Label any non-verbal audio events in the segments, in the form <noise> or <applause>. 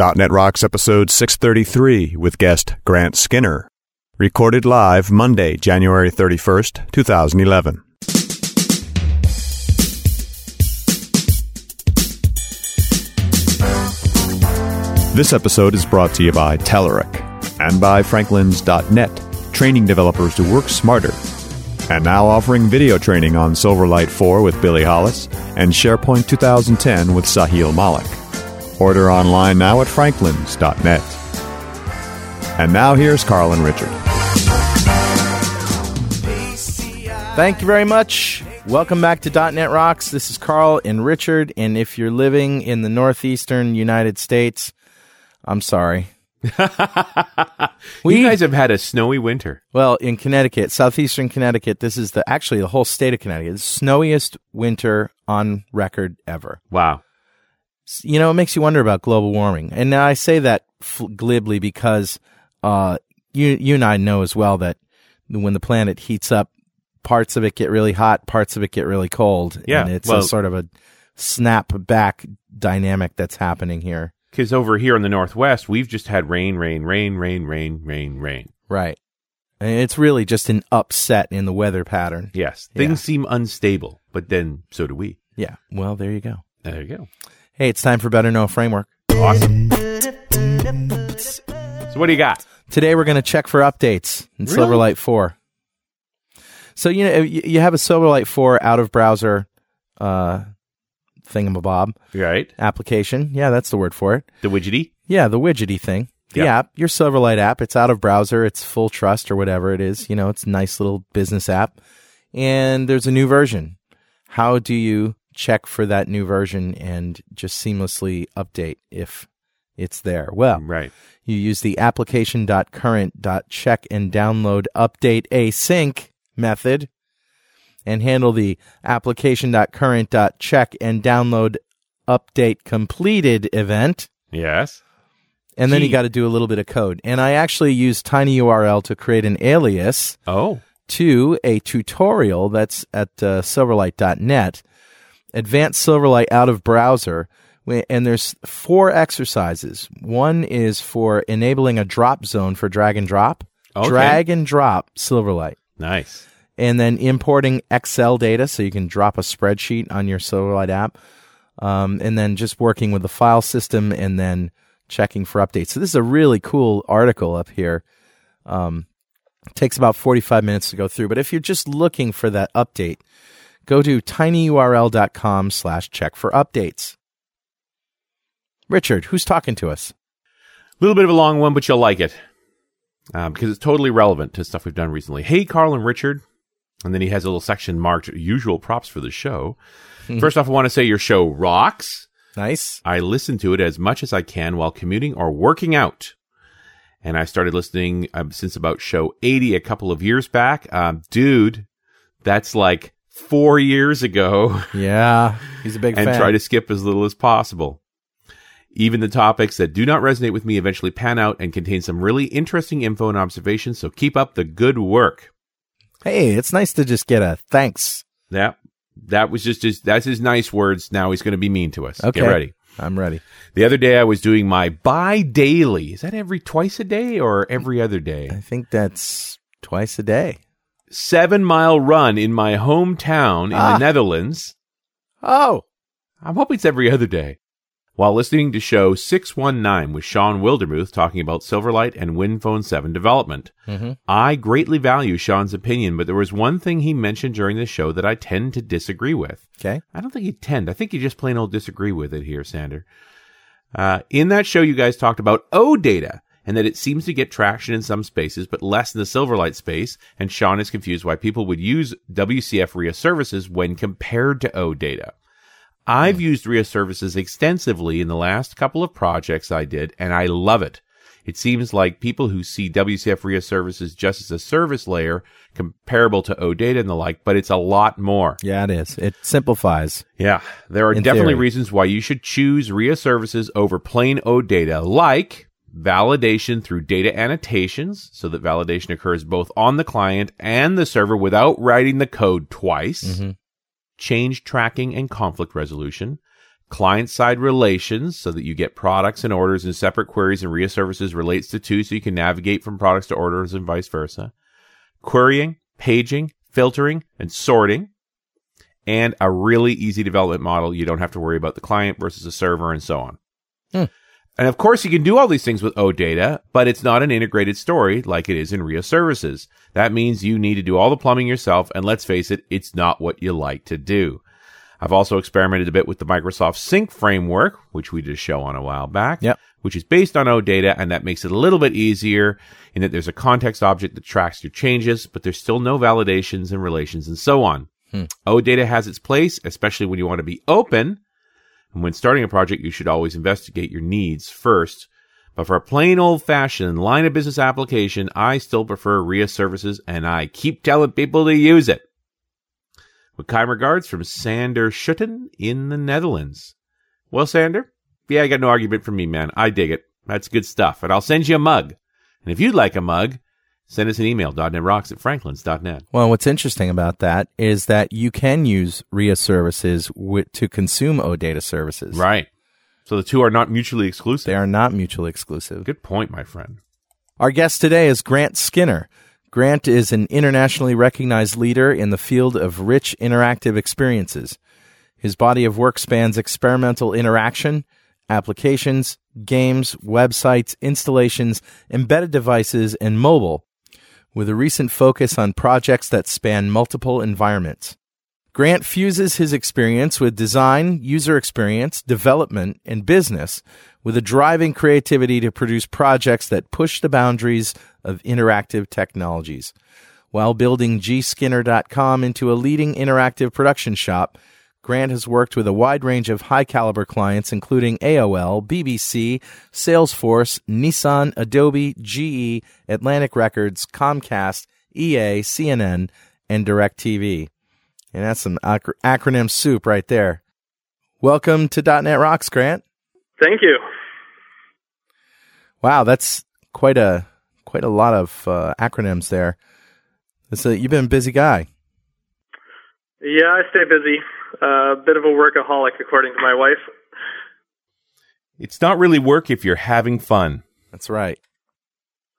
.NET Rocks episode 633 with guest Grant Skinner. Recorded live Monday, January 31st, 2011. This episode is brought to you by Telerik and by Franklins.net, training developers to work smarter. And now offering video training on Silverlight 4 with Billy Hollis and SharePoint 2010 with Sahil Malik. Order online now at franklins.net. And now here's Carl and Richard. Thank you very much. Welcome back to .NET Rocks. This is Carl and Richard, and if you're living in the northeastern United States, I'm sorry. <laughs> you guys have had a snowy winter. Well, in Connecticut, southeastern Connecticut, this is the actually the whole state of Connecticut, the snowiest winter on record ever. Wow. You know, it makes you wonder about global warming. And now I say that glibly because uh, you you and I know as well that when the planet heats up, parts of it get really hot, parts of it get really cold. Yeah, and it's well- a sort of a snap back dynamic that's happening here. Because over here in the Northwest, we've just had rain, rain, rain, rain, rain, rain, rain. Right. And it's really just an upset in the weather pattern. Yes. Yeah. Things seem unstable, but then so do we. Yeah. Well, there you go. There you go. Hey, it's time for Better Know Framework. Awesome. So what do you got? Today we're going to check for updates in Really? Silverlight 4. So you know you you have a Silverlight 4 out of browser uh thingamabob Right. application. Yeah, that's the word for it. The widgety. Yeah, the widgety thing. The Yeah. app, your Silverlight app, it's out of browser, it's full trust or whatever it is. You know, it's a nice little business app. And there's a new version. How do you check for that new version and just seamlessly update if it's there? Well, Right. you use the application.current.check and download update async method and handle the application.current.check and download update completed event. Yes. And then you got to do a little bit of code. And I actually use tinyurl to create an alias Oh. to a tutorial that's at uh, silverlight.net, advanced Silverlight out of browser. And there's four exercises. One is for enabling a drop zone for drag and drop, Okay. drag and drop Silverlight, Nice. and then importing Excel data so you can drop a spreadsheet on your Silverlight app, um, and then just working with the file system and then checking for updates. So this is a really cool article up here. Um, takes about 45 minutes to go through, but if you're just looking for that update, go to tinyurl.com slash check for updates. Richard, who's talking to us? A little bit of a long one, but you'll like it um, because it's totally relevant to stuff we've done recently. Hey, Carl and Richard. And then he has a little section marked usual props for the show. First off, I want to say your show rocks. Nice. I listen to it as much as I can while commuting or working out. And I started listening um, since about show 80 a couple of years back. Um, dude, that's like four years ago. Yeah, he's a big fan. and fan. try to skip as little as possible. Even the topics that do not resonate with me eventually pan out and contain some really interesting info and observations, so keep up the good work. hey, it's nice to just get a thanks. That that was just his that's his nice words. Now he's gonna be mean to us. Okay. Get ready. I'm ready. The other day I was doing my bi daily. Is that every twice a day or every other day? I think that's twice a day. Seven mile run in my hometown in Ah. the Netherlands. Oh, I'm hoping it's every other day. While listening to show 619 with Shawn Wildermuth talking about Silverlight and WinPhone 7 development. Mhm. I greatly value Shawn's opinion, but there was one thing he mentioned during the show that I tend to disagree with. okay. I don't think you tend. I think you just plain old disagree with it here, Sander. Uh, in that show, you guys talked about OData and that it seems to get traction in some spaces, but less in the Silverlight space. And Shawn is confused why people would use WCF RIA services when compared to OData. I've hmm. used RIA services extensively in the last couple of projects I did, and I love it. It seems like people who see WCF RIA services just as a service layer comparable to OData and the like, but it's a lot more. Yeah, it is. It simplifies. Yeah, there are definitely theory. reasons why you should choose RIA services over plain OData, like validation through data annotations, so that validation occurs both on the client and the server without writing the code twice, change tracking and conflict resolution, client side relations so that you get products and orders in separate queries and RIA services relates to two so you can navigate from products to orders and vice versa. Querying, paging, filtering, and sorting. And a really easy development model. You don't have to worry about the client versus the server and so on. Hmm. And of course, you can do all these things with OData, but it's not an integrated story like it is in RIA services. That means you need to do all the plumbing yourself. And let's face it, it's not what you like to do. I've also experimented a bit with the Microsoft Sync framework, which we did a show on a while back, Yep. which is based on OData, and that makes it a little bit easier in that there's a context object that tracks your changes, but there's still no validations and relations and so on. Hmm. OData has its place, especially when you want to be open. And when starting a project, you should always investigate your needs first. But for a plain old fashioned line of business application, I still prefer RIA services and I keep telling people to use it. With kind regards from Sander Schutten in the Netherlands. Well, Sander, yeah, I got no argument from me, man. I dig it. That's good stuff. And I'll send you a mug. And if you'd like a mug, send us an email, .netrocks at franklins.net. Well, what's interesting about that is that you can use RIA services to consume OData services. Right. So the two are not mutually exclusive. They are not mutually exclusive. Good point, my friend. Our guest today is Grant Skinner. Grant is an internationally recognized leader in the field of rich interactive experiences. His body of work spans experimental interaction, applications, games, websites, installations, embedded devices, and mobile, with a recent focus on projects that span multiple environments. Grant fuses his experience with design, user experience, development, and business with a driving creativity to produce projects that push the boundaries of interactive technologies. While building gskinner.com into a leading interactive production shop, Grant has worked with a wide range of high caliber clients, including AOL, BBC, Salesforce, Nissan, Adobe, GE, Atlantic Records, Comcast, EA, CNN, and DirecTV. And that's some ac- acronym soup right there. Welcome to .NET Rocks, Grant. Thank you. Wow, that's quite a quite a lot of uh, acronyms there. A, you've been a busy guy. Yeah, I stay busy. A bit of a workaholic, according to my wife. It's not really work if you're having fun. That's right.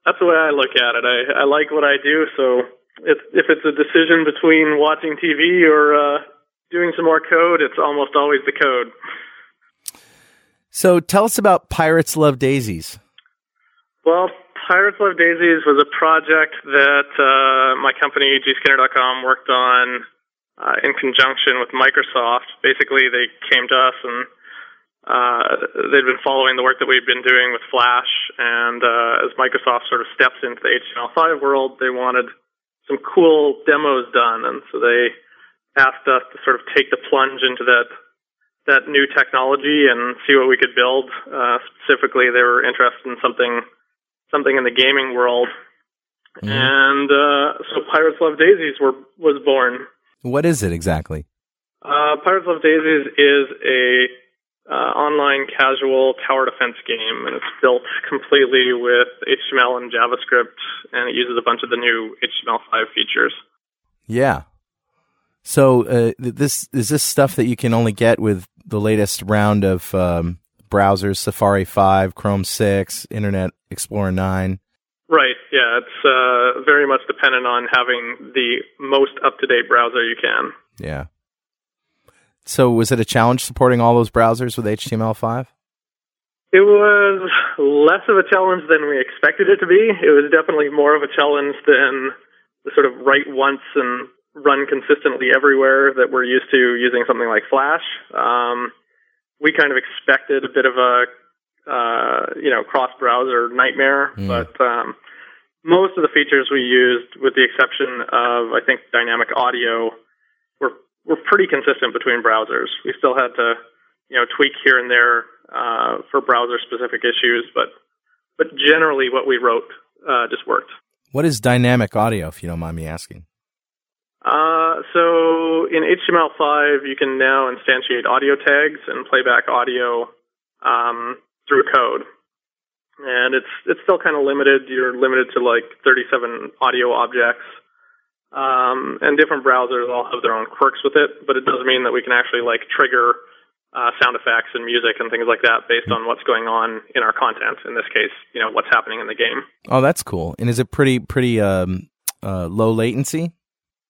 That's the way I look at it. I, I like what I do, so it's, if it's a decision between watching TV or uh, doing some more code, it's almost always the code. So tell us about Pirates Love Daisies. Well, Pirates Love Daisies was a project that uh, my company, gskinner.com, worked on uh, in conjunction with Microsoft. Basically, they came to us and uh, they'd been following the work that we'd been doing with Flash. And uh, as Microsoft sort of steps into the HTML5 world, they wanted some cool demos done. And so they asked us to sort of take the plunge into that that new technology and see what we could build. Uh, specifically, they were interested in something something in the gaming world. Mhm. And uh, so Pirates Love Daisies were was born. What is it exactly? Uh, Pirates Love Daisies is a uh, online casual tower defense game, and it's built completely with HTML and JavaScript, and it uses a bunch of the new HTML5 features. Yeah. So uh, this is this stuff that you can only get with the latest round of um, browsers: Safari 5, Chrome 6, Internet Explorer 9. Right. Yeah, it's uh, very much dependent on having the most up to date browser you can. Yeah. So was it a challenge supporting all those browsers with HTML5? It was less of a challenge than we expected it to be. It was definitely more of a challenge than the sort of write once and run consistently everywhere that we're used to using something like Flash. Um, we kind of expected a bit of a uh, you know cross browser nightmare, Mm. but um, most of the features we used, with the exception of I think dynamic audio, were were pretty consistent between browsers. We still had to you know tweak here and there uh, for browser specific issues, but but generally what we wrote uh, just worked. What is dynamic audio, if you don't mind me asking? Uh, so in HTML5, you can now instantiate audio tags and playback audio um, through code, and it's it's still kind of limited. You're limited to like 37 audio objects, um, and different browsers all have their own quirks with it. But it does mean that we can actually like trigger uh, sound effects and music and things like that based on what's going on in our content. In this case, you know what's happening in the game. Oh, that's cool. And is it pretty pretty um, uh, low latency?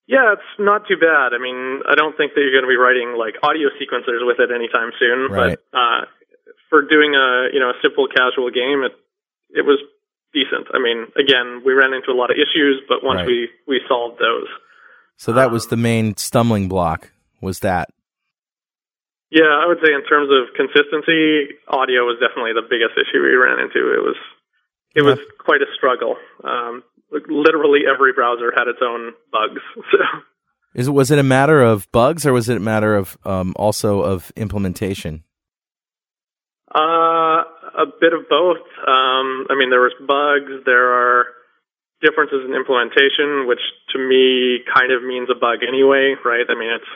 Yeah, it's not too bad. I mean, I don't think that you're going to be writing like audio sequencers with it anytime soon. Right. But uh, for doing a you know a simple casual game, it it was decent. I mean, again, we ran into a lot of issues, but once Right. we we solved those, So that was the main stumbling block. Was that? yeah, I would say in terms of consistency, audio was definitely the biggest issue we ran into. It was it was quite a struggle. Um, literally every browser had its own bugs. <laughs> So. Is it was it a matter of bugs or was it a matter of um, also of implementation? Uh, a bit of both. Um, I mean, there was bugs. There are differences in implementation, which to me kind of means a bug anyway, right? I mean, it's.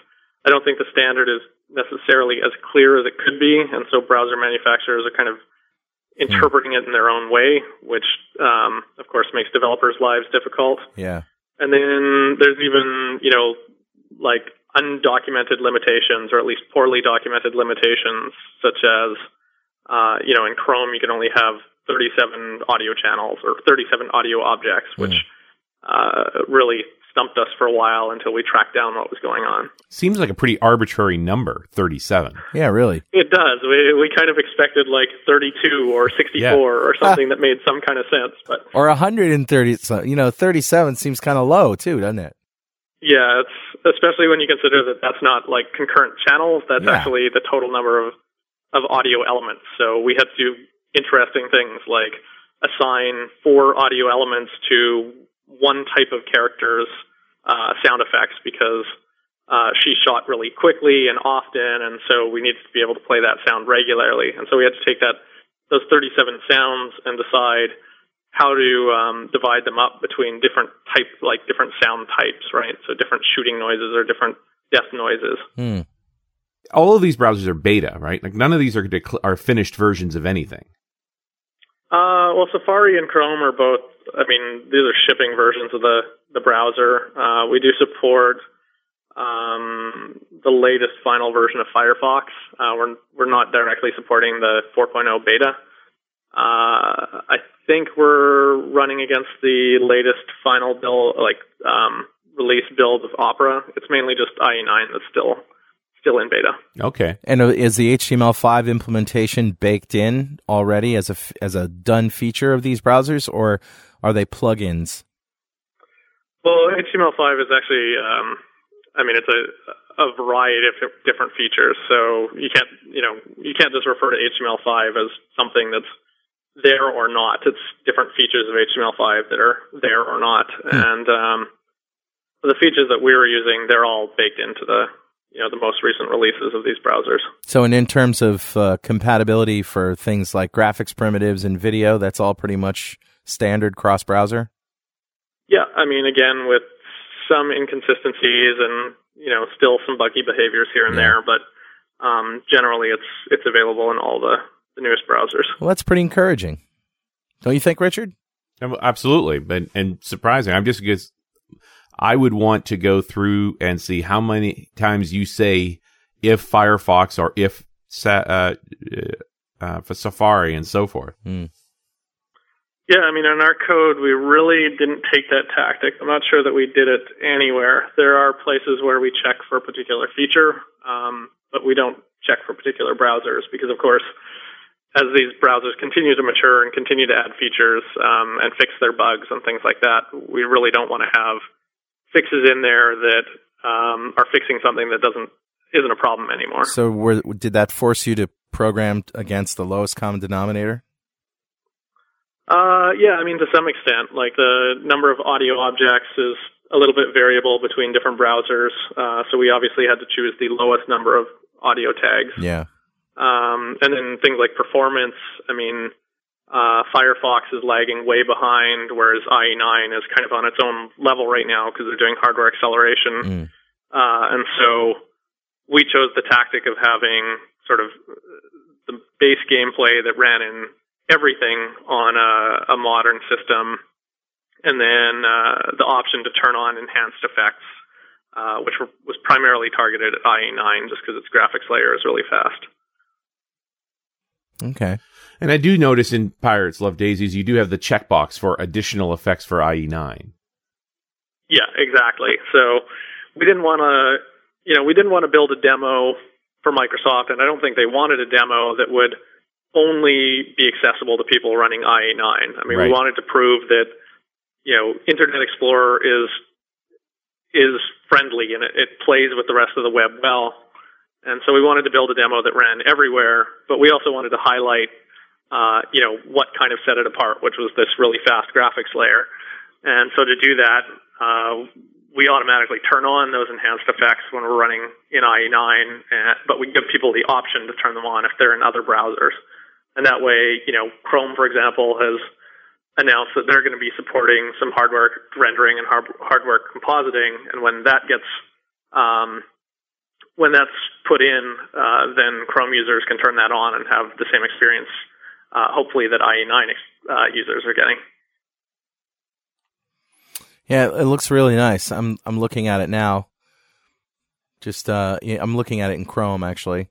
I don't think the standard is necessarily as clear as it could be, and so browser manufacturers are kind of interpreting it in their own way, which, um, of course, makes developers' lives difficult. Yeah. And then there's even, you know, like undocumented limitations or at least poorly documented limitations, such as, uh, you know, in Chrome you can only have 37 audio channels or 37 audio objects, which uh, really stumped us for a while until we tracked down what was going on. Seems like a pretty arbitrary number, 37. Yeah, really. It does. We we kind of expected like 32 or 64 Yeah. or <laughs> something that made some kind of sense, but Or 130. So, you know, 37 seems kind of low too, doesn't it? Yeah, it's especially when you consider that that's not like concurrent channels. That's Yeah. actually the total number of of audio elements. So we had to do interesting things like assign four audio elements to one type of character's uh, sound effects because uh, she shot really quickly and often, and so we needed to be able to play that sound regularly. And so we had to take that those 37 sounds and decide how to um, divide them up between different type, like different sound types, right? So different shooting noises or different death noises. Hmm. All of these browsers are beta, right? Like none of these are decl- are finished versions of anything. Uh, well, Safari and Chrome are both. I mean, these are shipping versions of the the browser. Uh, we do support um, the latest final version of Firefox. Uh, we're we're not directly supporting the 4.0 beta. Uh, I think we're running against the latest final build, like um, release build of Opera. It's mainly just IE9 that's still still in beta. Okay. And uh, is the HTML5 implementation baked in already as a f- as a done feature of these browsers, or are they plugins? Well, HTML5 is actually, um, I mean, it's a, a variety of different features. So you can't, you know, you can't just refer to HTML5 as something that's there or not. It's different features of HTML5 that are there or not. And um, the features that we were using, they're all baked into the, you know, the most recent releases of these browsers. So, and in terms of uh, compatibility for things like graphics primitives and video, that's all pretty much standard cross browser. Yeah, I mean, again, with some inconsistencies and you know, still some buggy behaviors here and Yeah. there, but um, generally, it's it's available in all the, the newest browsers. Well, that's pretty encouraging, don't you think, Richard? Absolutely, but and surprising. I'm just because I would want to go through and see how many times you say if Firefox or if sa- uh, uh, for Safari and so forth. Yeah, I mean, in our code, we really didn't take that tactic. I'm not sure that we did it anywhere. There are places where we check for a particular feature, um, but we don't check for particular browsers because, of course, as these browsers continue to mature and continue to add features um, and fix their bugs and things like that, we really don't want to have fixes in there that um, are fixing something that doesn't isn't a problem anymore. So, were, did that force you to program against the lowest common denominator? Uh, yeah, I mean, to some extent, like the number of audio objects is a little bit variable between different browsers. Uh, so we obviously had to choose the lowest number of audio tags. Yeah. Um, and then things like performance, I mean, uh, Firefox is lagging way behind, whereas IE9 is kind of on its own level right now because they're doing hardware acceleration. Mm. Uh, and so we chose the tactic of having sort of the base gameplay that ran in everything on a, a modern system, and then uh, the option to turn on enhanced effects, uh, which were, was primarily targeted at IE9 just because its graphics layer is really fast. Okay. And I do notice in Pirates Love Daisies, you do have the checkbox for additional effects for IE9. Yeah, exactly. So we didn't want to, you know, we didn't want to build a demo for Microsoft, and I don't think they wanted a demo that would only be accessible to people running IE9. I mean, Right. we wanted to prove that, you know, Internet Explorer is is friendly and it, it plays with the rest of the web well. And so we wanted to build a demo that ran everywhere, but we also wanted to highlight, uh, you know, what kind of set it apart, which was this really fast graphics layer. And so to do that, uh, we automatically turn on those enhanced effects when we're running in IE9, and, but we give people the option to turn them on if they're in other browsers. And that way, you know, Chrome, for example, has announced that they're going to be supporting some hardware rendering and hard- hardware compositing. And when that gets, um, when that's put in, uh, then Chrome users can turn that on and have the same experience, uh, hopefully, that IE9 uh, users are getting. Yeah, it looks really nice. I'm I'm looking at it now. Just uh, yeah, I'm looking at it in Chrome actually.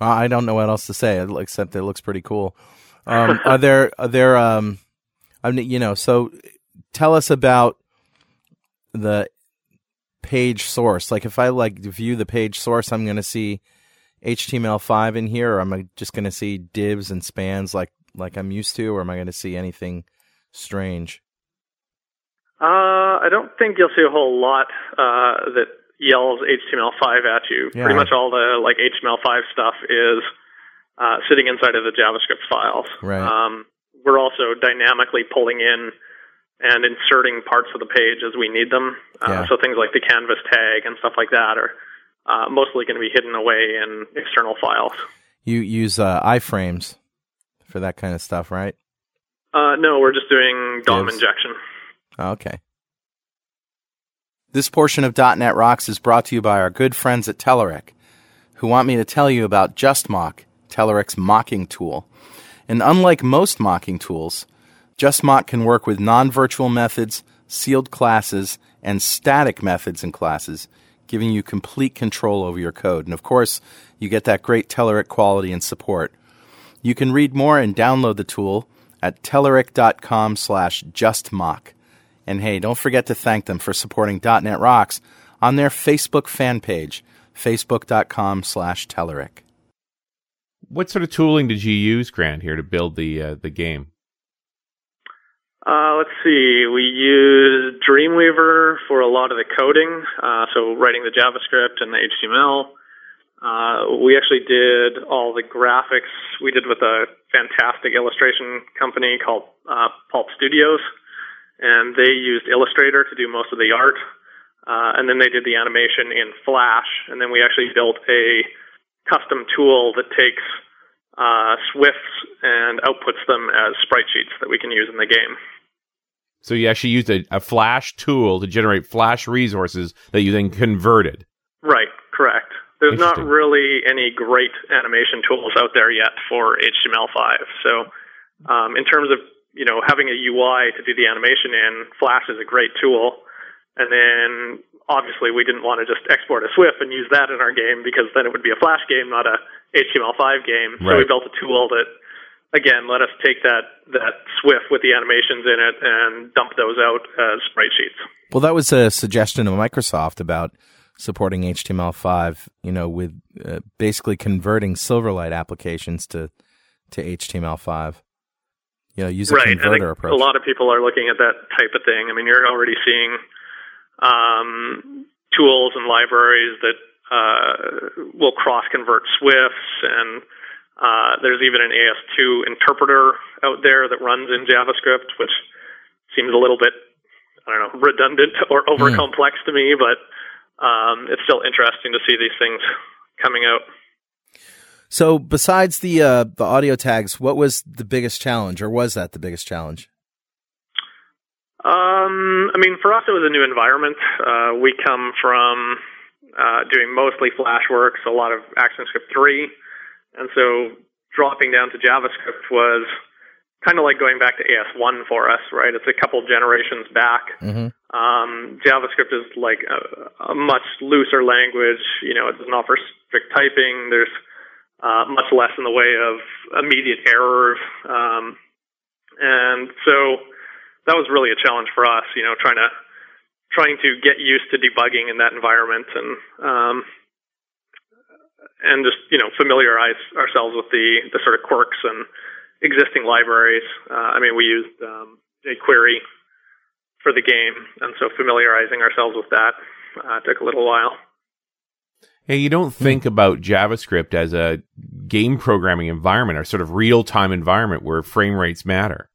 Well, I don't know what else to say except it looks pretty cool. Um, <laughs> are there are there um, I mean, you know, so tell us about the page source. Like if I like view the page source, I'm going to see HTML5 in here, or am I just going to see divs and spans like like I'm used to, or am I going to see anything strange? Uh, I don't think you'll see a whole lot uh, that yells HTML5 at you. Yeah. Pretty much all the like HTML5 stuff is uh, sitting inside of the JavaScript files. Right. Um, we're also dynamically pulling in and inserting parts of the page as we need them. Uh, Yeah. So things like the canvas tag and stuff like that are uh, mostly going to be hidden away in external files. You use uh, iframes for that kind of stuff, right? Uh, no, we're just doing DOM Divs. injection. Okay. This portion of .NET Rocks is brought to you by our good friends at Telerik, who want me to tell you about JustMock, Telerik's mocking tool. And unlike most mocking tools, JustMock can work with non-virtual methods, sealed classes, and static methods and classes, giving you complete control over your code. And of course, you get that great Telerik quality and support. You can read more and download the tool at telerik.com slash justmock. And hey, don't forget to thank them for supporting .NET Rocks on their Facebook fan page, facebook.com slash Telerik. What sort of tooling did you use, Grant, here to build the uh, the game? Uh, let's see. We use Dreamweaver for a lot of the coding, uh, so writing the JavaScript and the HTML. Uh, we actually did all the graphics. We did with a fantastic illustration company called uh, Pulp Studios, and they used Illustrator to do most of the art. Uh, and then they did the animation in Flash, and then we actually built a custom tool that takes uh, SWFs and outputs them as sprite sheets that we can use in the game. So you actually used a, a Flash tool to generate Flash resources that you then converted. Right, correct. There's not really any great animation tools out there yet for HTML5. So, um, in terms of you know having a UI to do the animation in, Flash is a great tool. And then obviously we didn't want to just export a SWF and use that in our game because then it would be a Flash game, not a HTML5 game. So we built a tool that again let us take that that SWF with the animations in it and dump those out as sprite sheets. Well, that was a suggestion of Microsoft about supporting HTML5, you know, with uh, basically converting Silverlight applications to, to HTML5. You know, use a right. Converter approach. a lot of people are looking at that type of thing. I mean, you're already seeing um, tools and libraries that uh, will cross convert SWFs, and uh, there's even an AS2 interpreter out there that runs in JavaScript, which seems a little bit, I don't know, redundant or over complex to me, but um, it's still interesting to see these things coming out. so, besides the uh, the audio tags, what was the biggest challenge, or was that the biggest challenge? Um, I mean, for us, it was a new environment. Uh, we come from uh, doing mostly Flash works, a lot of ActionScript 3, and so dropping down to JavaScript was kind of like going back to AS1 for us, right? It's a couple generations back. Mm-hmm. Um, JavaScript is like a, a much looser language. You know, it doesn't offer strict typing. There's uh, much less in the way of immediate errors. Um, and so that was really a challenge for us, you know, trying to trying to get used to debugging in that environment and um, and just you know familiarize ourselves with the the sort of quirks and existing libraries. Uh, I mean, we used um, jQuery for the game, and so familiarizing ourselves with that uh, took a little while. Yeah, you don't think about JavaScript as a game programming environment or sort of real time environment where frame rates matter.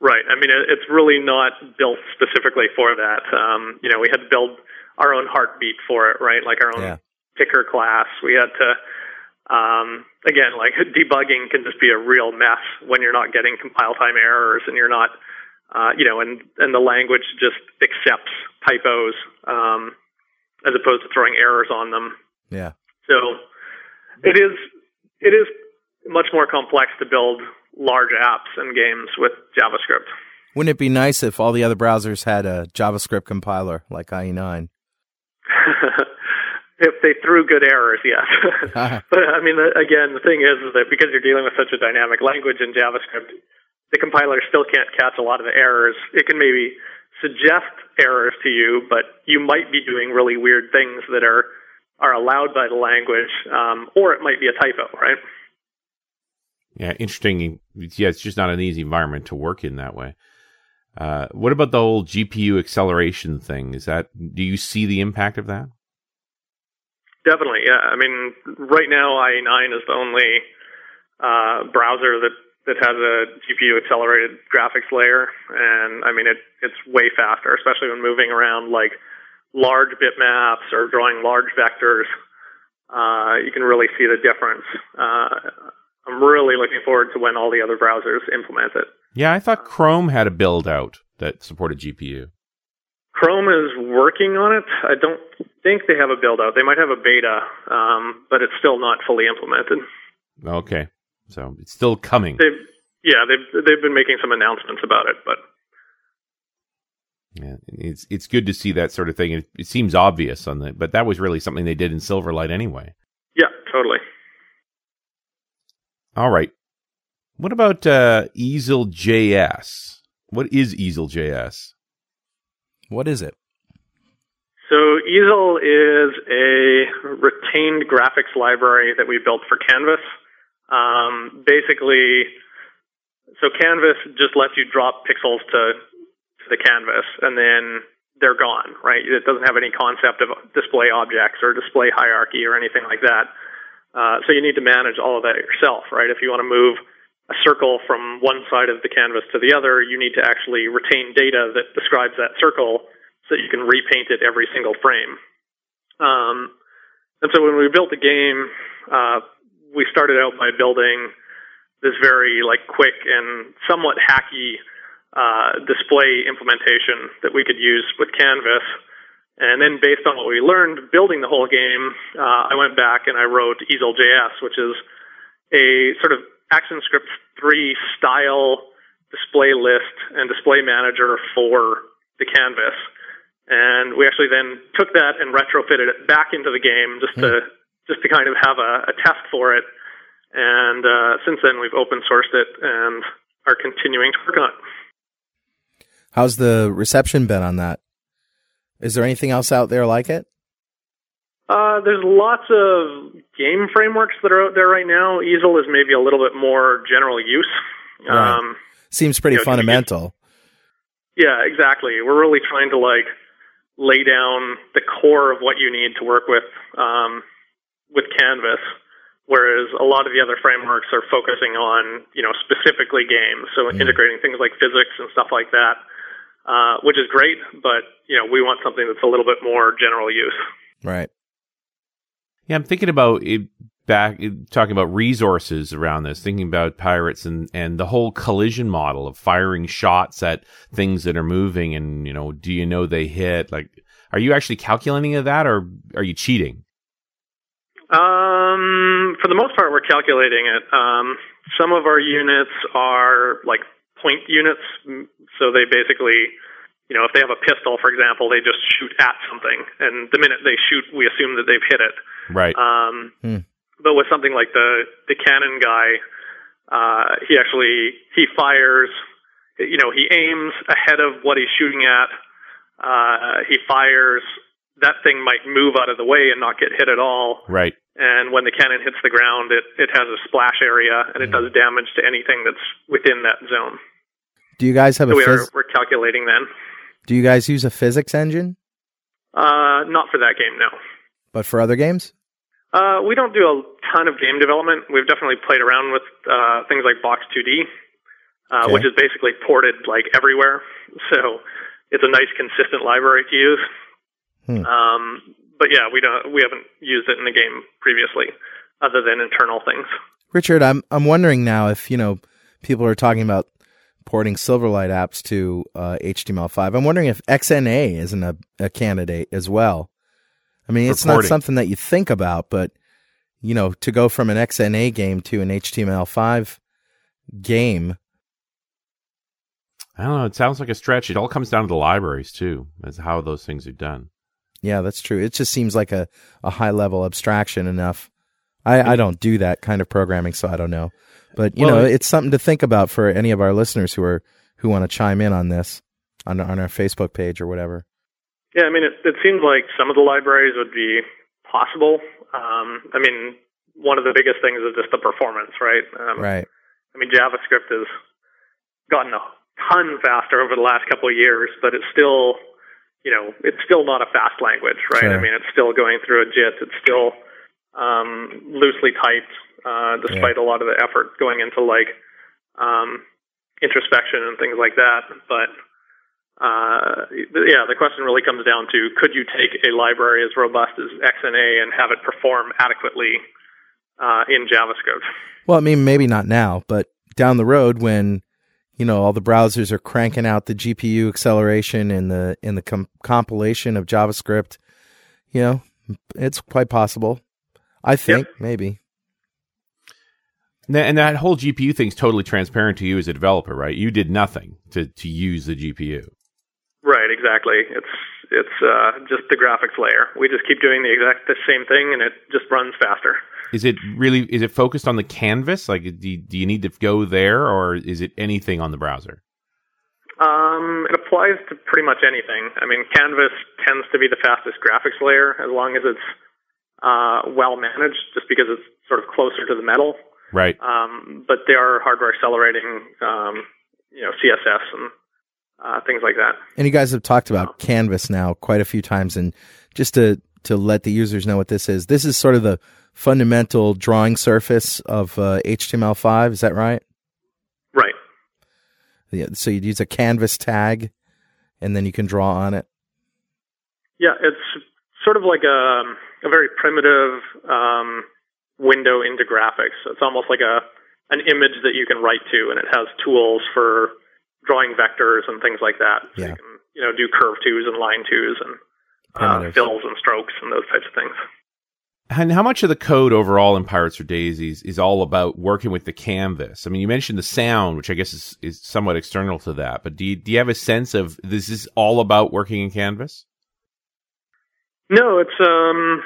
Right. I mean, it's really not built specifically for that. Um, you know, we had to build our own heartbeat for it, right? Like our own Yeah. Picker class. We had to, um, again, like <laughs> debugging can just be a real mess when you're not getting compile time errors and you're not, uh, you know, and, and the language just accepts typos, um, as opposed to throwing errors on them. Yeah. So it is it is much more complex to build large apps and games with JavaScript. Wouldn't it be nice if all the other browsers had a JavaScript compiler like E IE9? <laughs> if they threw good errors, yes. <laughs> <laughs> but I mean, again, the thing is, is that because you're dealing with such a dynamic language in JavaScript, the compiler still can't catch a lot of the errors. It can maybe suggest errors to you, but you might be doing really weird things that are are allowed by the language, um, or it might be a typo, right? Yeah, interesting. Yeah, it's just not an easy environment to work in that way. Uh, what about the whole GPU acceleration thing? Is that do you see the impact of that? Definitely, yeah. I mean, right now IE9 is the only uh, browser that that has a GPU accelerated graphics layer, and I mean it it's way faster, especially when moving around like large bitmaps or drawing large vectors. Uh, you can really see the difference. Uh, I'm really looking forward to when all the other browsers implement it. Yeah, I thought Chrome had a build out that supported GPU. Chrome is working on it. I don't think they have a build out. They might have a beta, um, but it's still not fully implemented. Okay, so it's still coming. They've, yeah, they've they've been making some announcements about it, but Yeah, it's it's good to see that sort of thing. It, it seems obvious on the, but that was really something they did in Silverlight anyway. yeah, totally. All right. What about uh, Easel.js? What is Easel.js? What is it? So Easel is a retained graphics library that we built for Canvas. Um, basically, so Canvas just lets you drop pixels to, to the canvas, and then they're gone, right? It doesn't have any concept of display objects or display hierarchy or anything like that. Uh, so you need to manage all of that yourself, right? If you want to move a circle from one side of the canvas to the other, you need to actually retain data that describes that circle so you can repaint it every single frame. Um, and so when we built the game, uh, we started out by building this very like quick and somewhat hacky uh, display implementation that we could use with Canvas. And then based on what we learned building the whole game, uh, I went back and I wrote Easel.js, which is a sort of ActionScript 3 style display list and display manager for the canvas. And we actually then took that and retrofitted it back into the game just to just to kind of have a, a test for it. And uh, since then, we've open sourced it and are continuing to work on it. How's the reception been on that? Is there anything else out there like it? Uh, there's lots of game frameworks that are out there right now. Easel is maybe a little bit more general use. Right. Um, Seems pretty you know, fundamental. yeah, exactly. We're really trying to like lay down the core of what you need to work with um, with Canvas, whereas a lot of the other frameworks are focusing on you know specifically games, so integrating things like physics and stuff like that, uh, which is great. But you know we want something that's a little bit more general use. Right. Yeah, I'm thinking about it back talking about resources around this, thinking about pirates and and the whole collision model of firing shots at things that are moving, and you know, do you know they hit? Like, are you actually calculating of that, or are you cheating? Um, for the most part, we're calculating it. Um, some of our units are like point units, so they basically, you know, if they have a pistol, for example, they just shoot at something, and the minute they shoot, we assume that they've hit it. Right. Um, Hmm. But with something like the the cannon guy, uh, he actually he fires. You know, he aims ahead of what he's shooting at. Uh, he fires. That thing might move out of the way and not get hit at all. Right. And when the cannon hits the ground, it, it has a splash area and it does damage to anything that's within that zone. Do you guys have So a we are we're calculating then. Do you guys use a physics engine? Uh, not for that game, no. But for other games? Uh, we don't do a ton of game development. We've definitely played around with uh, things like Box 2D, uh, Okay. which is basically ported like everywhere. So it's a nice, consistent library to use. Hmm. Um, but yeah, we don't. We haven't used it in the game previously, other than internal things. Richard, I'm I'm wondering now if you know people are talking about porting Silverlight apps to uh, HTML5. I'm wondering if XNA isn't a, a candidate as well. I mean, it's not something that you think about, but you know, to go from an XNA game to an HTML5 game, I don't know. It sounds like a stretch. It all comes down to the libraries too, as how those things are done. yeah, that's true. It just seems like a, a high level abstraction enough. I, I mm. don't do that kind of programming, so I don't know. But you Well, know, it's something to think about for any of our listeners who are who want to chime in on this on on our Facebook page or whatever. Yeah, I mean, it, it seems like some of the libraries would be possible. Um, I mean, one of the biggest things is just the performance, right? Um, Right. I mean, JavaScript has gotten a ton faster over the last couple of years, but it's still, you know, it's still not a fast language, right? Sure. I mean, it's still going through a JIT. It's still um, loosely typed, uh, despite a lot of the effort going into like um, introspection and things like that. But uh, yeah, the question really comes down to could you take a library as robust as XNA and have it perform adequately uh, in JavaScript? Well, I mean, maybe not now, but down the road when you know all the browsers are cranking out the GPU acceleration and the in the com- compilation of JavaScript, you know, it's quite possible. I think maybe. And that, and that whole GPU thing's totally transparent to you as a developer, right? You did nothing to to use the GPU. Right, exactly. It's it's uh, just the graphics layer. We just keep doing the exact the same thing, and it just runs faster. Is it really? Is it focused on the canvas? Like, do you, do you need to go there, or is it anything on the browser? Um, it applies to pretty much anything. I mean, Canvas tends to be the fastest graphics layer as long as it's uh, well managed, just because it's sort of closer to the metal. Right. Um, but they are hardware accelerating, um, you know, CSS and uh, things like that. And you guys have talked about Canvas now quite a few times, and just to to let the users know what this is, this is sort of the fundamental drawing surface of uh, HTML5. Is that right? Right. Yeah, so you'd use a canvas tag, and then you can draw on it. Yeah, it's sort of like a a very primitive um, window into graphics. It's almost like a an image that you can write to, and it has tools for drawing vectors and things like that. So Yeah. you can you know do curve twos and line twos and uh, fills and strokes and those types of things. And how much of the code overall in Pirates or Daisies is all about working with the canvas? I mean, you mentioned the sound, which I guess is, is somewhat external to that, but do you, do you have a sense of this is all about working in Canvas? No, it's um,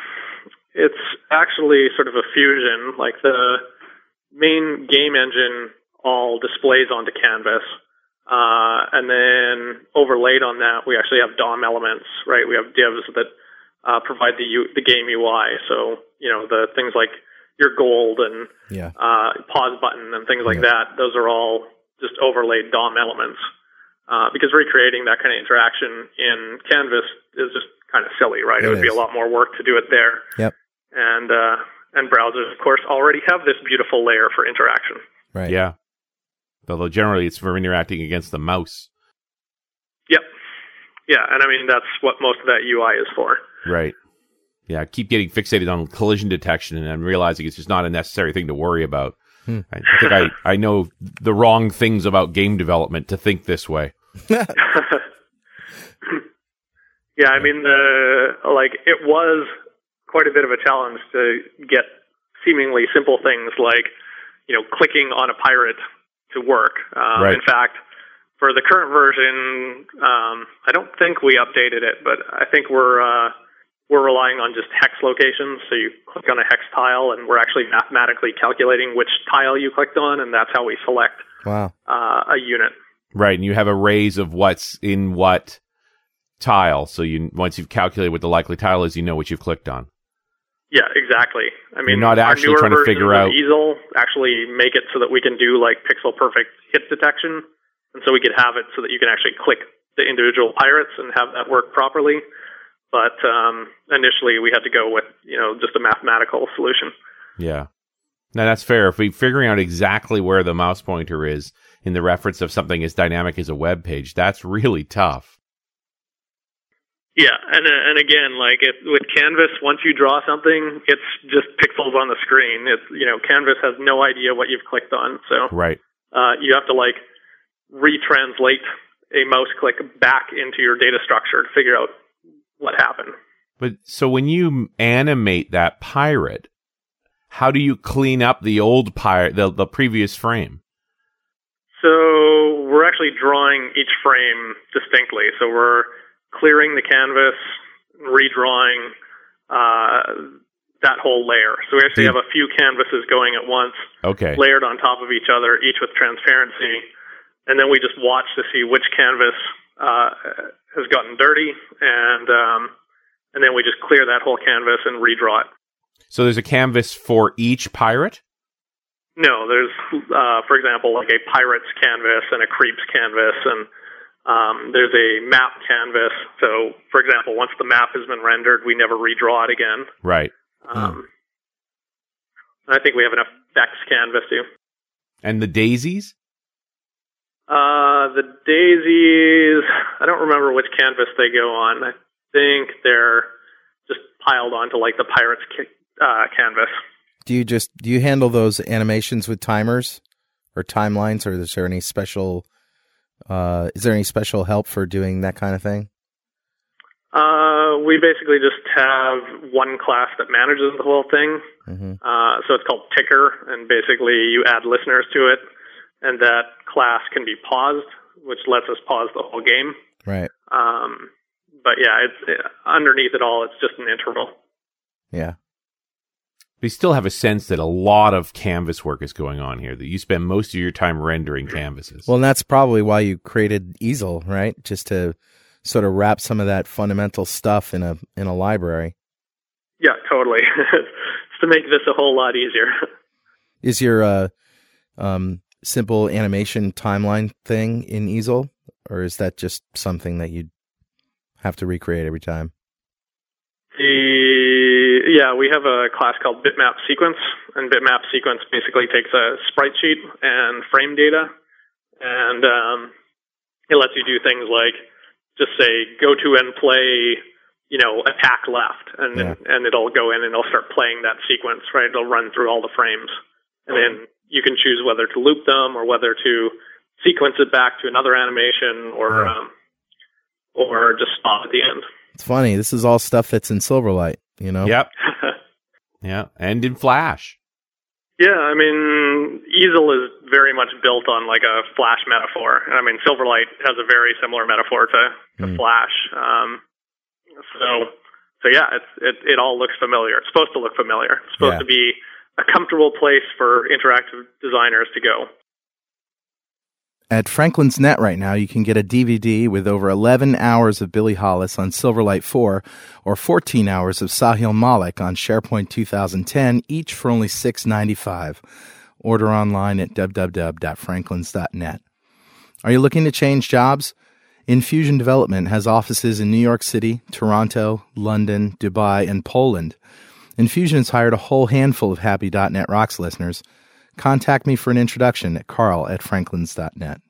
it's actually sort of a fusion. Like the main game engine all displays onto Canvas, uh, and then overlaid on that, we actually have DOM elements. Right, we have divs that uh, provide the U- the game UI. So you know the things like your gold and Yeah. uh, pause button and things like that. Those are all just overlaid DOM elements. Uh, because recreating that kind of interaction in Canvas is just kind of silly, right? It, It would be a lot more work to do it there. Yep. And uh, and browsers, of course, already have this beautiful layer for interaction. Right. Yeah. Although generally it's for interacting against the mouse. Yep. Yeah, and I mean that's what most of that UI is for. Right. Yeah, I keep getting fixated on collision detection and I'm realizing it's just not a necessary thing to worry about. Hmm. I, I think I, I know the wrong things about game development to think this way. <laughs> yeah, I mean the like it was quite a bit of a challenge to get seemingly simple things like you know clicking on a pirate to work. Um, Right. In fact, for the current version, um, I don't think we updated it, but I think we're uh, we're relying on just hex locations. So you click on a hex tile, and we're actually mathematically calculating which tile you clicked on, and that's how we select Wow. uh, a unit. Right, and you have arrays of what's in what tile. So you once you've calculated what the likely tile is, you know what you've clicked on. Yeah, exactly. I mean, You're not actually trying to figure out- Easel actually make it so that we can do like pixel perfect hit detection, and so we could have it so that you can actually click the individual pirates and have that work properly. But um, initially, we had to go with you know just a mathematical solution. Yeah. Now that's fair. If we figuring out exactly where the mouse pointer is in the reference of something as dynamic as a web page, that's really tough. Yeah, and uh, and again, like it, with Canvas, once you draw something, it's just pixels on the screen. It's you know, Canvas has no idea what you've clicked on, so Right. uh, you have to like retranslate a mouse click back into your data structure to figure out what happened. But so when you animate that pirate, how do you clean up the old pirate, the, the previous frame? So we're actually drawing each frame distinctly. So we're clearing the canvas, redrawing uh, that whole layer. So we actually have a few canvases going at once, Okay. layered on top of each other, each with transparency, and then we just watch to see which canvas uh, has gotten dirty, and um, and then we just clear that whole canvas and redraw it. So there's a canvas for each pirate? No, there's, uh, for example, like a pirate's canvas and a creep's canvas, and um, there's a map canvas. So, for example, once the map has been rendered, we never redraw it again. Right. Um, I think we have an effects canvas too. And the daisies? Uh, the daisies, I don't remember which canvas they go on. I think they're just piled onto like the pirate's ki- uh, canvas. Do you just do you handle those animations with timers or timelines, or is there any special? Uh, is there any special help for doing that kind of thing? Uh, we basically just have one class that manages the whole thing. hmm Uh, so it's called Ticker, and basically you add listeners to it, and that class can be paused, which lets us pause the whole game. Right. Um, but yeah, it's underneath it all, it's just an interval. Yeah. We still have a sense that a lot of canvas work is going on here, that you spend most of your time rendering canvases. Well, and that's probably why you created Easel, right? Just to sort of wrap some of that fundamental stuff in a in a library. Yeah, totally. <laughs> to make this a whole lot easier. Is your uh, um, simple animation timeline thing in Easel, or is that just something that you have to recreate every time? The yeah, we have a class called bitmap sequence, and bitmap sequence basically takes a sprite sheet and frame data, and um, it lets you do things like just say go to and play, you know, attack left, and Yeah. and it'll go in and it'll start playing that sequence. Right, it'll run through all the frames, and then you can choose whether to loop them or whether to sequence it back to another animation or Yeah. um, or just stop at the end. It's funny. This is all stuff that's in Silverlight. You know. Yep. <laughs> Yeah. And in Flash. Yeah, I mean, Easel is very much built on like a Flash metaphor. I mean, Silverlight has a very similar metaphor to, to Mm. Flash. Um, so, so yeah, it's, it it all looks familiar. It's supposed to look familiar. It's supposed Yeah. to be a comfortable place for interactive designers to go. At Franklin's Net right now, you can get a DVD with over 11 hours of Billy Hollis on Silverlight 4 or 14 hours of Sahil Malik on SharePoint 2010, each for only $6.95. Order online at www.franklins.net. Are you looking to change jobs? Infusion Development has offices in New York City, Toronto, London, Dubai, and Poland. Infusion has hired a whole handful of Happy.net Rocks listeners. Contact me for an introduction at carl at franklins.net.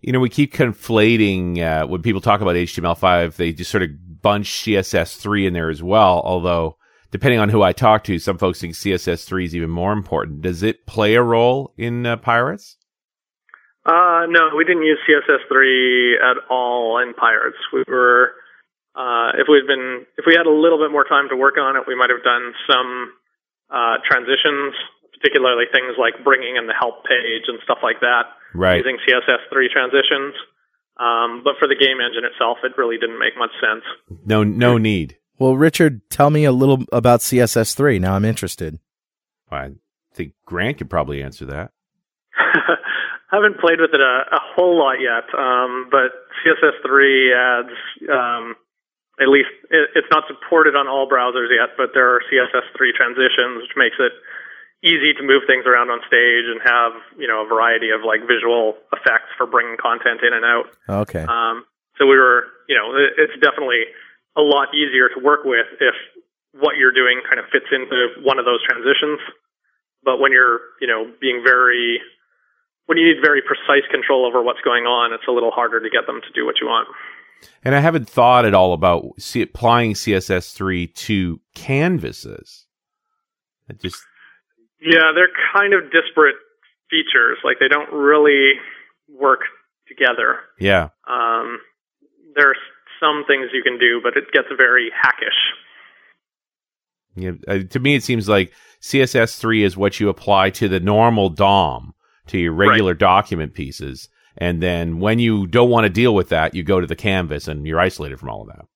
You know, we keep conflating uh, when people talk about HTML5, they just sort of bunch CSS3 in there as well. Although, depending on who I talk to, some folks think CSS3 is even more important. Does it play a role in uh, Pirates? Uh, no, we didn't use CSS3 at all in Pirates. We were, uh, if we'd been, if we had a little bit more time to work on it, we might have done some uh, transitions, particularly things like bringing in the help page and stuff like that, Right. using CSS3 transitions. Um, but for the game engine itself, it really didn't make much sense. No, no need. Well, Richard, tell me a little about CSS3. Now I'm interested. I think Grant could probably answer that. I <laughs> haven't played with it a, a whole lot yet, um, but CSS3 adds um, at least it, it's not supported on all browsers yet, but there are CSS3 transitions, which makes it easy to move things around on stage and have you know a variety of like visual effects for bringing content in and out. Okay. Um, so we were, you know, it's definitely a lot easier to work with if what you're doing kind of fits into one of those transitions. But when you're, you know, being very when you need very precise control over what's going on, it's a little harder to get them to do what you want. And I haven't thought at all about applying CSS3 to canvases. I just yeah, they're kind of disparate features. Like they don't really work together. Yeah. Um, there's some things you can do, but it gets very hackish. Yeah, uh, to me, it seems like CSS3 is what you apply to the normal DOM, to your regular right. document pieces. And then when you don't want to deal with that, you go to the canvas and you're isolated from all of that.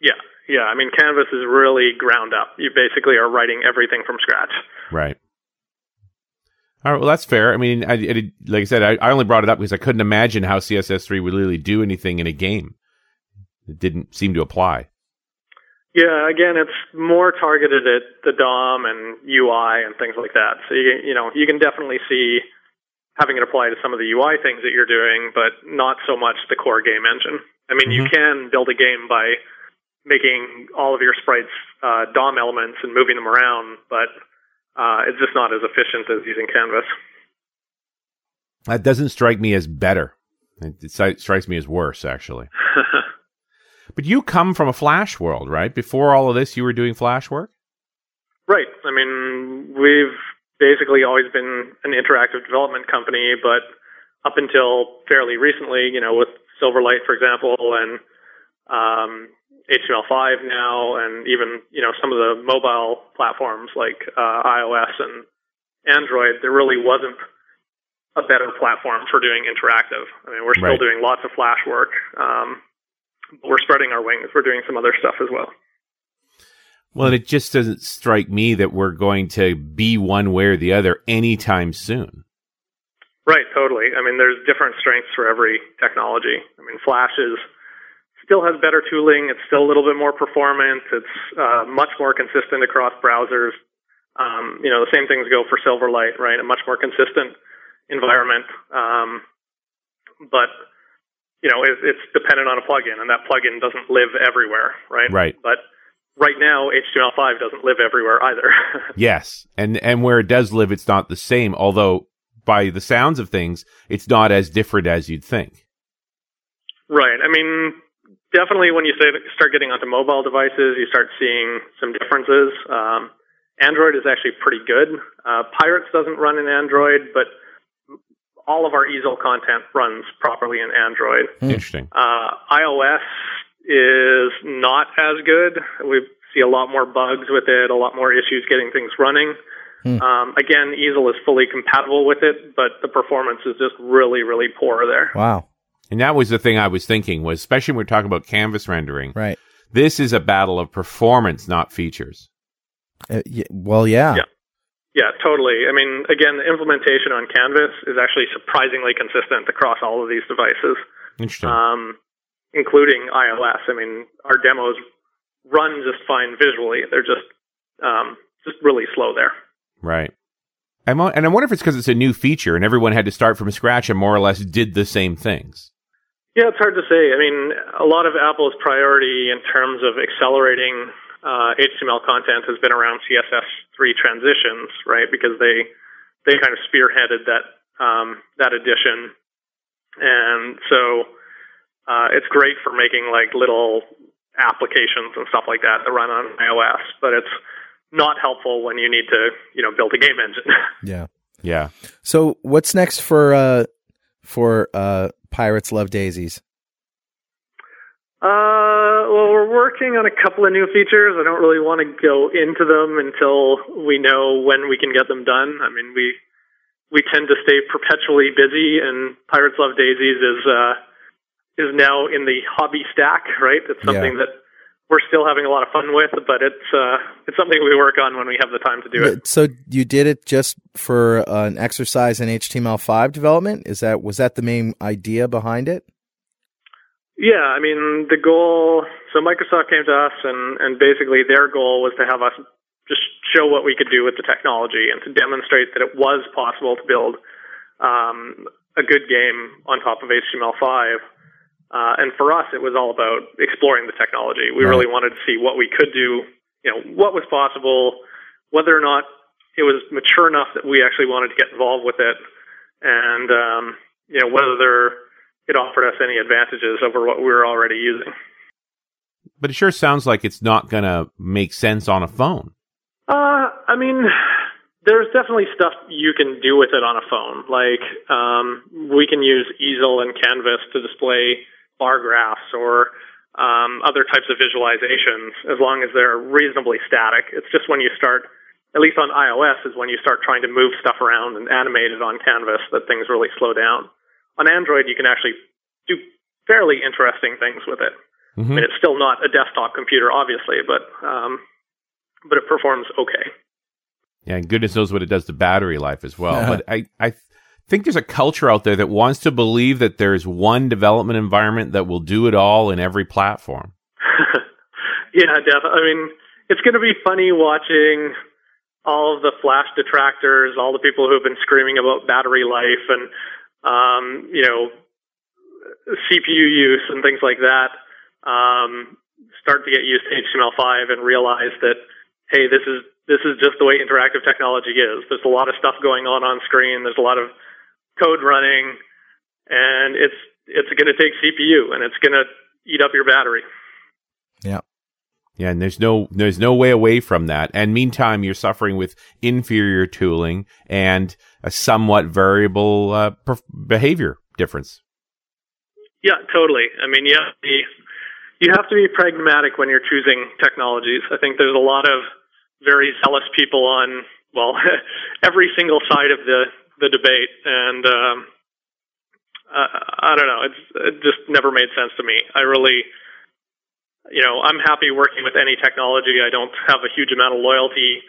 Yeah. Yeah. I mean, Canvas is really ground up. You basically are writing everything from scratch. Right. All right. Well, that's fair. I mean, I, I like I said, I, I only brought it up because I couldn't imagine how CSS3 would really do anything in a game. It didn't seem to apply. Yeah, again, it's more targeted at the DOM and UI and things like that. So you you know you can definitely see having it apply to some of the UI things that you're doing, but not so much the core game engine. I mean, mm-hmm. you can build a game by making all of your sprites uh, DOM elements and moving them around, but uh, it's just not as efficient as using Canvas. That doesn't strike me as better. It strikes me as worse, actually. <laughs> but you come from a Flash world, right? Before all of this, you were doing Flash work? Right. I mean, we've basically always been an interactive development company, but up until fairly recently, you know, with Silverlight, for example, and um, HTML5 now, and even you know some of the mobile platforms like uh, iOS and Android, there really wasn't a better platform for doing interactive. I mean, we're still right. doing lots of Flash work, um, but we're spreading our wings. We're doing some other stuff as well. Well, it just doesn't strike me that we're going to be one way or the other anytime soon. Right, totally. I mean, there's different strengths for every technology. I mean, Flash is still has better tooling. It's still a little bit more performant. It's uh, much more consistent across browsers. Um, you know, the same things go for Silverlight, right? A much more consistent environment. Um, but you know, it, it's dependent on a plugin, and that plugin doesn't live everywhere, right? Right. But right now, HTML5 doesn't live everywhere either. <laughs> yes, and and where it does live, it's not the same. Although, by the sounds of things, it's not as different as you'd think. Right. I mean, definitely when you start getting onto mobile devices, you start seeing some differences. Um, Android is actually pretty good. Uh, Pirates doesn't run in Android, but all of our easel content runs properly in Android. Hmm. Interesting. Uh, iOS is not as good. We see a lot more bugs with it, a lot more issues getting things running. Hmm. Um, again, Easel is fully compatible with it, but the performance is just really, really poor there. Wow. And that was the thing I was thinking was, especially when we're talking about canvas rendering. Right. This is a battle of performance, not features. Uh, y- well, yeah. Yeah. Yeah, totally. I mean, again, the implementation on Canvas is actually surprisingly consistent across all of these devices. Interesting. Um, including iOS. I mean, our demos run just fine visually. They're just um, just really slow there. Right. I'm, and I wonder if it's because it's a new feature and everyone had to start from scratch and more or less did the same things. Yeah, it's hard to say. I mean, a lot of Apple's priority in terms of accelerating uh, HTML content has been around CSS3 transitions, right? Because they they kind of spearheaded that um, that addition, and so uh, it's great for making like little applications and stuff like that that run on iOS, but it's not helpful when you need to you know build a game engine. <laughs> yeah, yeah. So what's next for uh, for uh, Pirates Love Daisies? Uh, well, we're working on a couple of new features. I don't really want to go into them until we know when we can get them done. I mean, we we tend to stay perpetually busy, and Pirates Love Daisies is uh, is now in the hobby stack, right? It's something yeah. that we're still having a lot of fun with, but it's uh, it's something we work on when we have the time to do it. So you did it just for uh, an exercise in HTML5 development? Is that was that the main idea behind it? Yeah, I mean the goal. So Microsoft came to us, and and basically their goal was to have us just show what we could do with the technology and to demonstrate that it was possible to build um, a good game on top of HTML5. Uh, and for us, it was all about exploring the technology. We right. really wanted to see what we could do, you know, what was possible, whether or not it was mature enough that we actually wanted to get involved with it, and um, you know whether it offered us any advantages over what we were already using. But it sure sounds like it's not going to make sense on a phone. Uh, I mean, there's definitely stuff you can do with it on a phone. Like, um, we can use easel and canvas to display bar graphs or um, other types of visualizations as long as they're reasonably static. It's just when you start, at least on iOS, is when you start trying to move stuff around and animate it on canvas that things really slow down. On Android, you can actually do fairly interesting things with it. Mm-hmm. I mean, it's still not a desktop computer, obviously, but um, but it performs okay. Yeah, and goodness knows what it does to battery life as well. <laughs> but I, I think there's a culture out there that wants to believe that there's one development environment that will do it all in every platform. <laughs> yeah, definitely. I mean, it's going to be funny watching all of the Flash detractors, all the people who have been screaming about battery life and, um, you know, CPU use and things like that. Um, start to get used to HTML5 and realize that, hey, this is this is just the way interactive technology is. There's a lot of stuff going on on screen. There's a lot of code running, and it's it's going to take CPU and it's going to eat up your battery. Yeah. Yeah, and there's no there's no way away from that. And meantime, you're suffering with inferior tooling and a somewhat variable uh, behavior difference. Yeah, totally. I mean, yeah, you have to be pragmatic when you're choosing technologies. I think there's a lot of very zealous people on well <laughs> every single side of the the debate, and um, I, I don't know. It's it just never made sense to me. I really, you know, I'm happy working with any technology. I don't have a huge amount of loyalty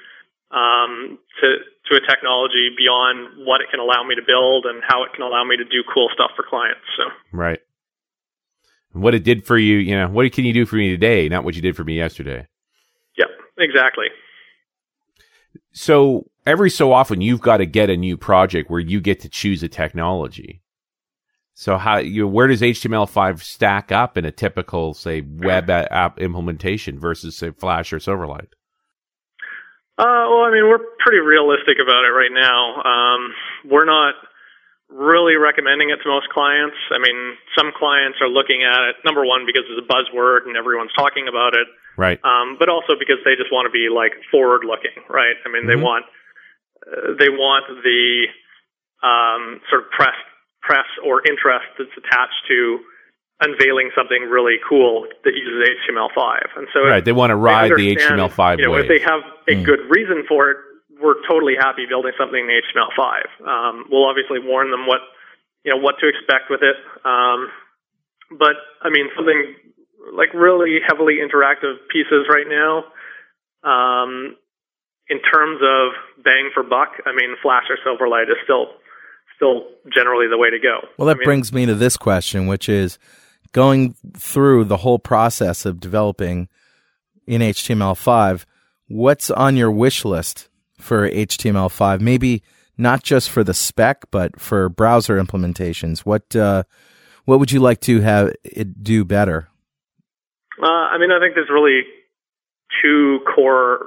um, to to a technology beyond what it can allow me to build and how it can allow me to do cool stuff for clients. So right what it did for you, you know, what can you do for me today, not what you did for me yesterday. Yep, exactly. So every so often you've got to get a new project where you get to choose a technology. So how you where does HTML5 stack up in a typical say web app implementation versus say Flash or Silverlight? Uh, well, I mean, we're pretty realistic about it right now. Um, we're not really recommending it to most clients. I mean, some clients are looking at it number one because it's a buzzword and everyone's talking about it, right? Um, but also because they just want to be like forward looking, right? I mean, mm-hmm. they want uh, they want the um, sort of press press or interest that's attached to unveiling something really cool that uses HTML5. And so, right, they want to ride the HTML5 you know, wave. If they have a mm. good reason for it, we're totally happy building something in HTML5. Um, we'll obviously warn them what you know what to expect with it. Um, but I mean something like really heavily interactive pieces right now. Um, in terms of bang for buck, I mean Flash or Silverlight is still still generally the way to go. Well, that I mean, brings me to this question, which is going through the whole process of developing in HTML5. What's on your wish list for HTML5? Maybe not just for the spec, but for browser implementations. What uh, what would you like to have it do better? Uh, I mean, I think there's really two core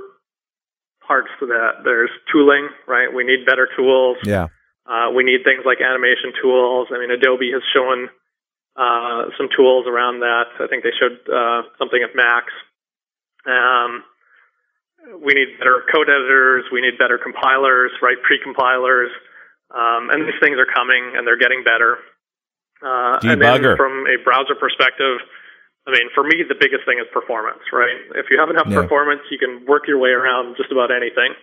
parts to that. There's tooling, right? We need better tools. Yeah. Uh, we need things like animation tools. I mean, Adobe has shown uh, some tools around that. I think they showed uh, something at Max. Um, we need better code editors, we need better compilers, right? Pre-compilers, um, and these things are coming and they're getting better. Uh, and then from a browser perspective, I mean, for me, the biggest thing is performance, right? If you have enough yeah. performance, you can work your way around just about anything.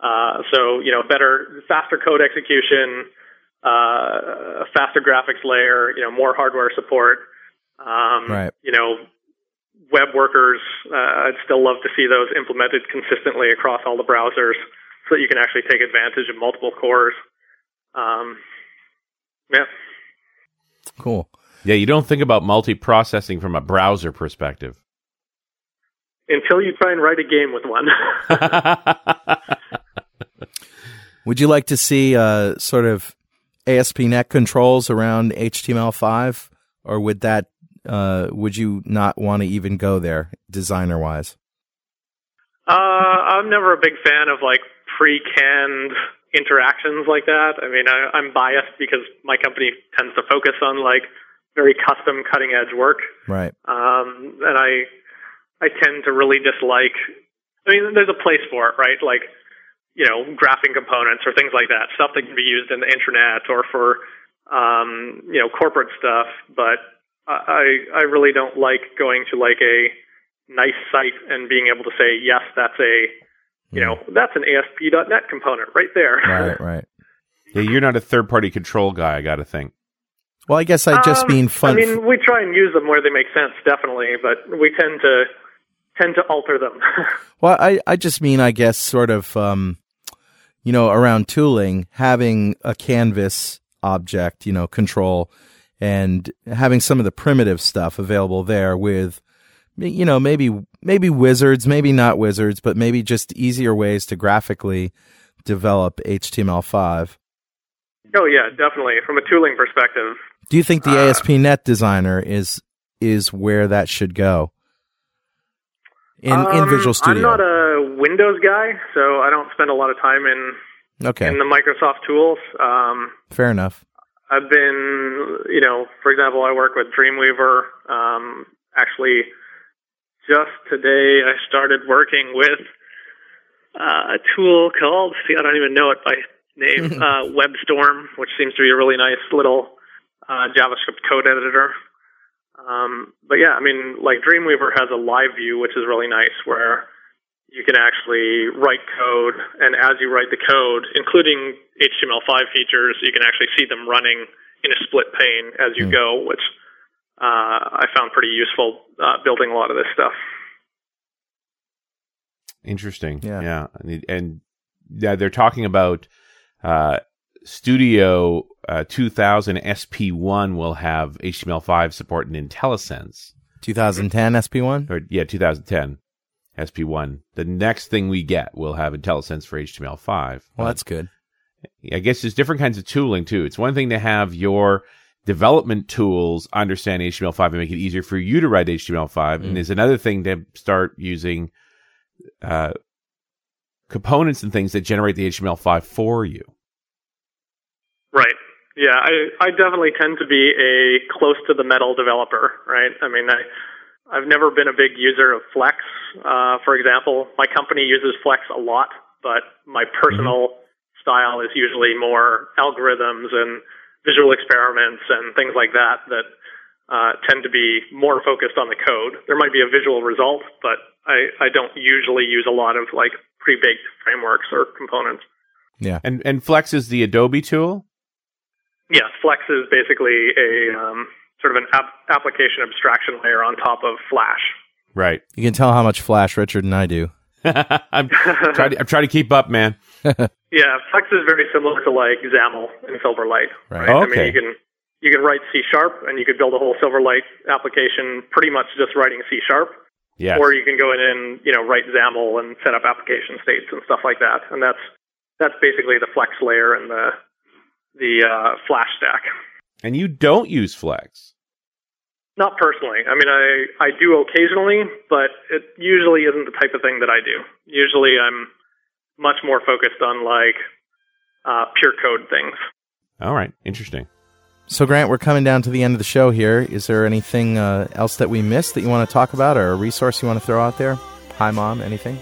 Uh, so, you know, better, faster code execution, uh, faster graphics layer, you know, more hardware support. Um, right. You know, web workers, uh, I'd still love to see those implemented consistently across all the browsers so that you can actually take advantage of multiple cores. Um, yeah. Cool. Yeah, you don't think about multi-processing from a browser perspective. Until you try and write a game with one. <laughs> Would you like to see uh, sort of ASP.NET controls around HTML5, or would that uh, would you not want to even go there, designer wise? Uh, I'm never a big fan of like pre-canned interactions like that. I mean, I, I'm biased because my company tends to focus on like very custom, cutting-edge work. Right. Um, and I, I tend to really dislike. I mean, there's a place for it, right? Like, you know, graphing components or things like that, stuff that can be used in the internet or for, um, you know, corporate stuff. But I, I really don't like going to like a nice site and being able to say, yes, that's a, you know, that's an ASP.NET component right there. Right, <laughs> right. yeah, you're not a third-party control guy. I got to think. Well, I guess I just Um, mean fun. I mean, we try and use them where they make sense, definitely, but we tend to tend to alter them. <laughs> Well, I, I just mean, I guess, sort of, um, you know, around tooling, having a canvas object, you know, control, and having some of the primitive stuff available there with, you know, maybe maybe wizards, maybe not wizards, but maybe just easier ways to graphically develop HTML5. oh yeah, definitely. From a tooling perspective, Do you think the Uh, ASP.NET designer is is where that should go in in Um, Visual Studio? I'm not a Windows guy, so I don't spend a lot of time in okay, in the Microsoft tools. Um, fair enough. I've been, you know, for example, I work with Dreamweaver. Um, actually, just today I started working with uh, a tool called, see, I don't even know it by name, <laughs> uh, WebStorm, which seems to be a really nice little uh, JavaScript code editor. Um, but yeah, I mean, like Dreamweaver has a live view, which is really nice, where you can actually write code, and as you write the code, including HTML5 features, you can actually see them running in a split pane as you go, which uh, I found pretty useful uh, building a lot of this stuff. Interesting. Yeah. Yeah. And, and yeah, they're talking about uh, Studio uh, 2000 SP1 will have HTML5 support in IntelliSense. 2010 SP1. Or, yeah, 2010 SP1. The next thing we get will have IntelliSense for HTML5. Well, that's good. I guess there's different kinds of tooling too. It's one thing to have your development tools understand HTML5 and make it easier for you to write HTML5, and there's another thing to start using uh, components and things that generate the HTML5 for you. Right. Yeah, I, I definitely tend to be a close to the metal developer, right? I mean, I, I've never been a big user of Flex, uh, for example. My company uses Flex a lot, but my personal style is usually more algorithms and visual experiments and things like that that uh, tend to be more focused on the code. There might be a visual result, but I, I don't usually use a lot of like pre-baked frameworks or components. Yeah. And and Flex is the Adobe tool. Yeah, Flex is basically a um, sort of an ap- application abstraction layer on top of Flash. Right. You can tell how much Flash Richard and I do. <laughs> I'm trying to I'm trying to keep up, man. <laughs> Yeah, Flex is very similar to like XAML and Silverlight. Right. I Okay. mean, you can you can write C sharp and you could build a whole Silverlight application pretty much just writing C sharp, Yes. or you can go in and you know write XAML and set up application states and stuff like that. And that's that's basically the Flex layer and the the uh, Flash stack. and you don't use Flex. Not personally. I mean, I I do occasionally, but it usually isn't the type of thing that I do. Usually, I'm much more focused on like uh, pure code things. All right. Interesting. So, Grant, we're coming down to the end of the show here. Is there anything uh, else that we missed that you want to talk about or a resource you want to throw out there? Hi, Mom, anything?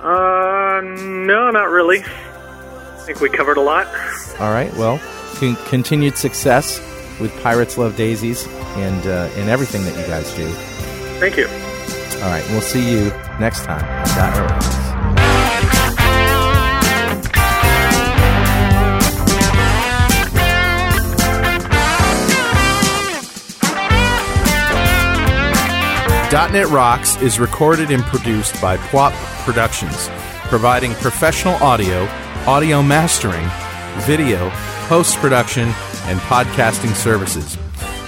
Uh, no, not really. I think we covered a lot. All right. Well, con- continued success with Pirates Love Daisies and, uh, and everything that you guys do. Thank you. All right. We'll see you next time on .NET Rocks. .NET Rocks is recorded and produced by PWOP Productions, providing professional audio, audio mastering, video, post-production, and podcasting services.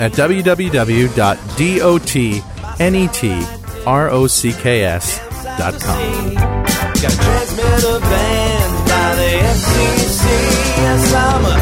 at www.dotnetrocks.com. Got a transmitter banned by the FCC. Yes, I'm a